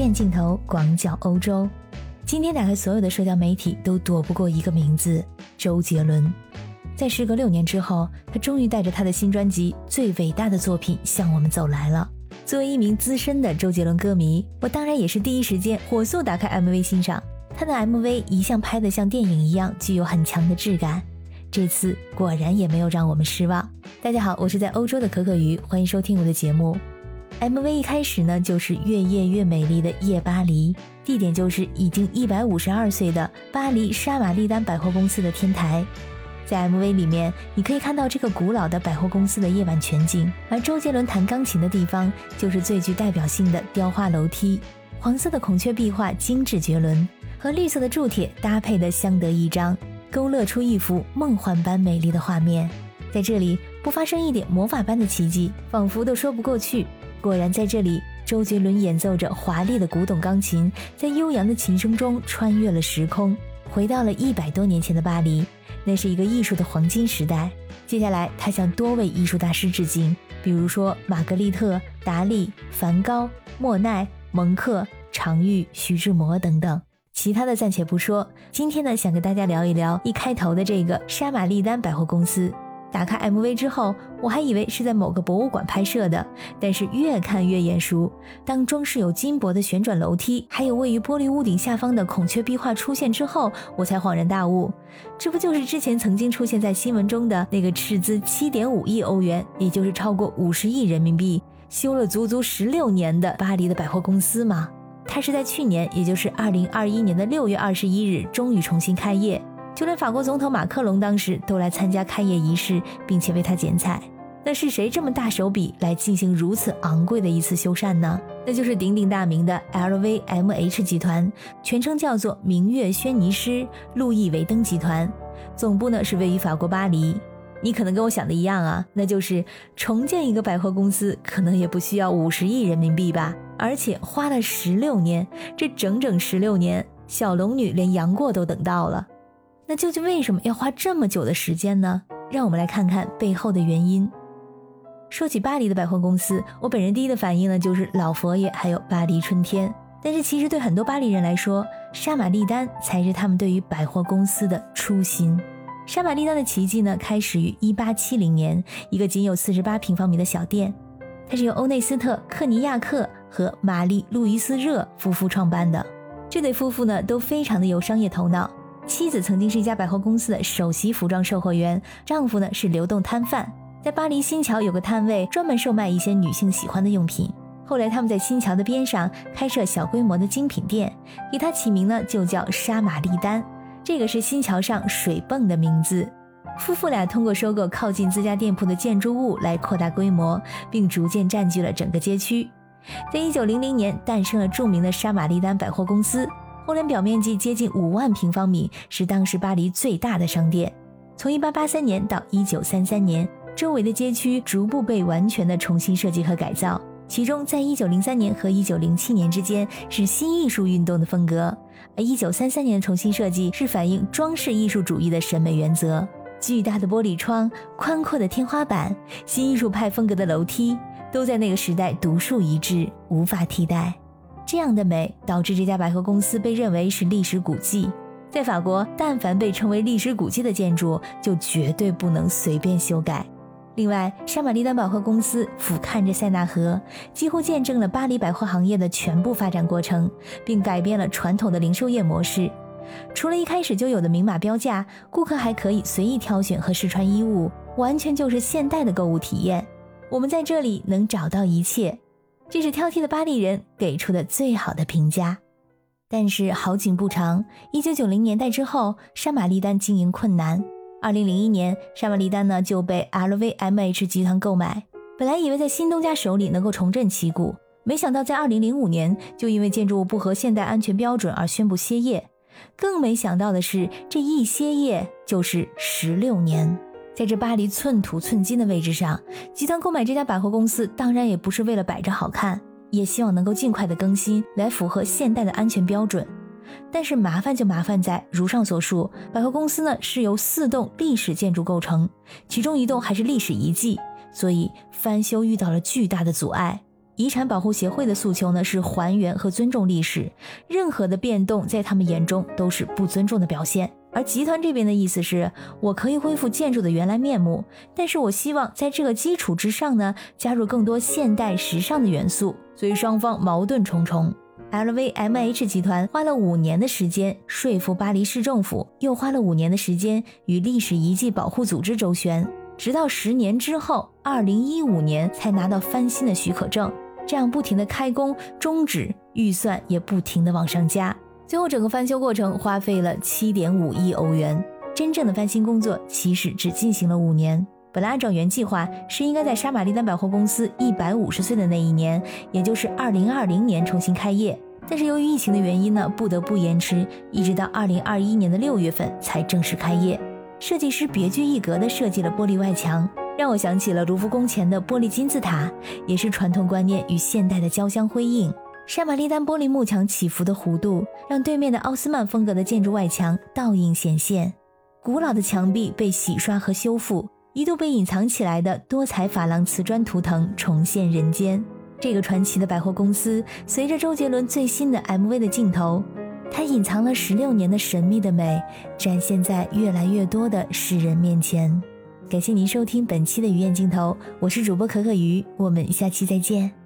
远镜头广角欧洲。今天打开所有的社交媒体，都躲不过一个名字——周杰伦。在时隔六年之后，他终于带着他的新专辑《最伟大的作品》向我们走来了。作为一名资深的周杰伦歌迷，我当然也是第一时间火速打开 MV 欣赏。他的 MV 一向拍得像电影一样，具有很强的质感。这次果然也没有让我们失望。大家好，我是在欧洲的可可鱼，欢迎收听我的节目。MV 一开始呢，就是越夜越美丽的夜巴黎，地点就是已经一百五十二岁的巴黎沙玛丽丹百货公司的天台。在 MV 里面，你可以看到这个古老的百货公司的夜晚全景，而周杰伦弹钢琴的地方就是最具代表性的雕花楼梯，黄色的孔雀壁画精致绝伦，和绿色的铸铁搭配的相得益彰，勾勒出一幅梦幻般美丽的画面。在这里不发生一点魔法般的奇迹，仿佛都说不过去。果然，在这里，周杰伦演奏着华丽的古董钢琴，在悠扬的琴声中穿越了时空，回到了一百多年前的巴黎。那是一个艺术的黄金时代。接下来，他向多位艺术大师致敬，比如说玛格丽特、达利、梵高、莫奈、蒙克、常玉、徐志摩等等。其他的暂且不说，今天呢，想跟大家聊一聊一开头的这个沙玛丽丹百货公司。打开 MV 之后，我还以为是在某个博物馆拍摄的，但是越看越眼熟。当装饰有金箔的旋转楼梯，还有位于玻璃屋顶下方的孔雀壁画出现之后，我才恍然大悟，这不就是之前曾经出现在新闻中的那个斥资七点五亿欧元，也就是超过五十亿人民币，修了足足十六年的巴黎的百货公司吗？它是在去年，也就是二零二一年的六月二十一日，终于重新开业。就连法国总统马克龙当时都来参加开业仪式，并且为他剪彩。那是谁这么大手笔来进行如此昂贵的一次修缮呢？那就是鼎鼎大名的 LVMH 集团，全称叫做明月轩尼诗路易维登集团，总部呢是位于法国巴黎。你可能跟我想的一样啊，那就是重建一个百货公司，可能也不需要五十亿人民币吧？而且花了十六年，这整整十六年，小龙女连杨过都等到了。那究竟为什么要花这么久的时间呢？让我们来看看背后的原因。说起巴黎的百货公司，我本人第一的反应呢就是老佛爷，还有巴黎春天。但是其实对很多巴黎人来说，沙玛丽丹才是他们对于百货公司的初心。沙玛丽丹的奇迹呢，开始于1870年，一个仅有48平方米的小店，它是由欧内斯特·克尼亚克和玛丽·路易斯·热夫妇创办的。这对夫妇呢，都非常的有商业头脑。妻子曾经是一家百货公司的首席服装售货员，丈夫呢是流动摊贩，在巴黎新桥有个摊位，专门售卖一些女性喜欢的用品。后来他们在新桥的边上开设小规模的精品店，给它起名呢就叫沙玛丽丹，这个是新桥上水泵的名字。夫妇俩通过收购靠近自家店铺的建筑物来扩大规模，并逐渐占据了整个街区。在一九零零年诞生了著名的沙玛丽丹百货公司。后来表面积接近五万平方米，是当时巴黎最大的商店。从1883年到1933年，周围的街区逐步被完全的重新设计和改造。其中，在1903年和1907年之间是新艺术运动的风格，而1933年的重新设计是反映装饰艺术主义的审美原则。巨大的玻璃窗、宽阔的天花板、新艺术派风格的楼梯，都在那个时代独树一帜，无法替代。这样的美导致这家百货公司被认为是历史古迹。在法国，但凡被称为历史古迹的建筑，就绝对不能随便修改。另外，沙玛丽丹百货公司俯瞰着塞纳河，几乎见证了巴黎百货行业的全部发展过程，并改变了传统的零售业模式。除了一开始就有的明码标价，顾客还可以随意挑选和试穿衣物，完全就是现代的购物体验。我们在这里能找到一切。这是挑剔的巴黎人给出的最好的评价，但是好景不长，一九九零年代之后，沙玛丽丹经营困难。二零零一年，沙玛丽丹呢就被 LVMH 集团购买。本来以为在新东家手里能够重振旗鼓，没想到在二零零五年就因为建筑物不合现代安全标准而宣布歇业。更没想到的是，这一歇业就是十六年。在这巴黎寸土寸金的位置上，集团购买这家百货公司，当然也不是为了摆着好看，也希望能够尽快的更新，来符合现代的安全标准。但是麻烦就麻烦在，如上所述，百货公司呢是由四栋历史建筑构成，其中一栋还是历史遗迹，所以翻修遇到了巨大的阻碍。遗产保护协会的诉求呢是还原和尊重历史，任何的变动在他们眼中都是不尊重的表现。而集团这边的意思是，我可以恢复建筑的原来面目，但是我希望在这个基础之上呢，加入更多现代时尚的元素。所以双方矛盾重重。LVMH 集团花了五年的时间说服巴黎市政府，又花了五年的时间与历史遗迹保护组织周旋，直到十年之后，二零一五年才拿到翻新的许可证。这样不停的开工终止，预算也不停的往上加，最后整个翻修过程花费了七点五亿欧元。真正的翻新工作其实只进行了五年。本来按照原计划是应该在沙玛丽丹百货公司一百五十岁的那一年，也就是二零二零年重新开业，但是由于疫情的原因呢，不得不延迟，一直到二零二一年的六月份才正式开业。设计师别具一格地设计了玻璃外墙。让我想起了卢浮宫前的玻璃金字塔，也是传统观念与现代的交相辉映。圣玛丽丹玻璃幕墙起伏的弧度，让对面的奥斯曼风格的建筑外墙倒影显现。古老的墙壁被洗刷和修复，一度被隐藏起来的多彩珐琅瓷砖图腾重现人间。这个传奇的百货公司，随着周杰伦最新的 MV 的镜头，它隐藏了十六年的神秘的美，展现在越来越多的世人面前。感谢您收听本期的鱼眼镜头，我是主播可可鱼，我们下期再见。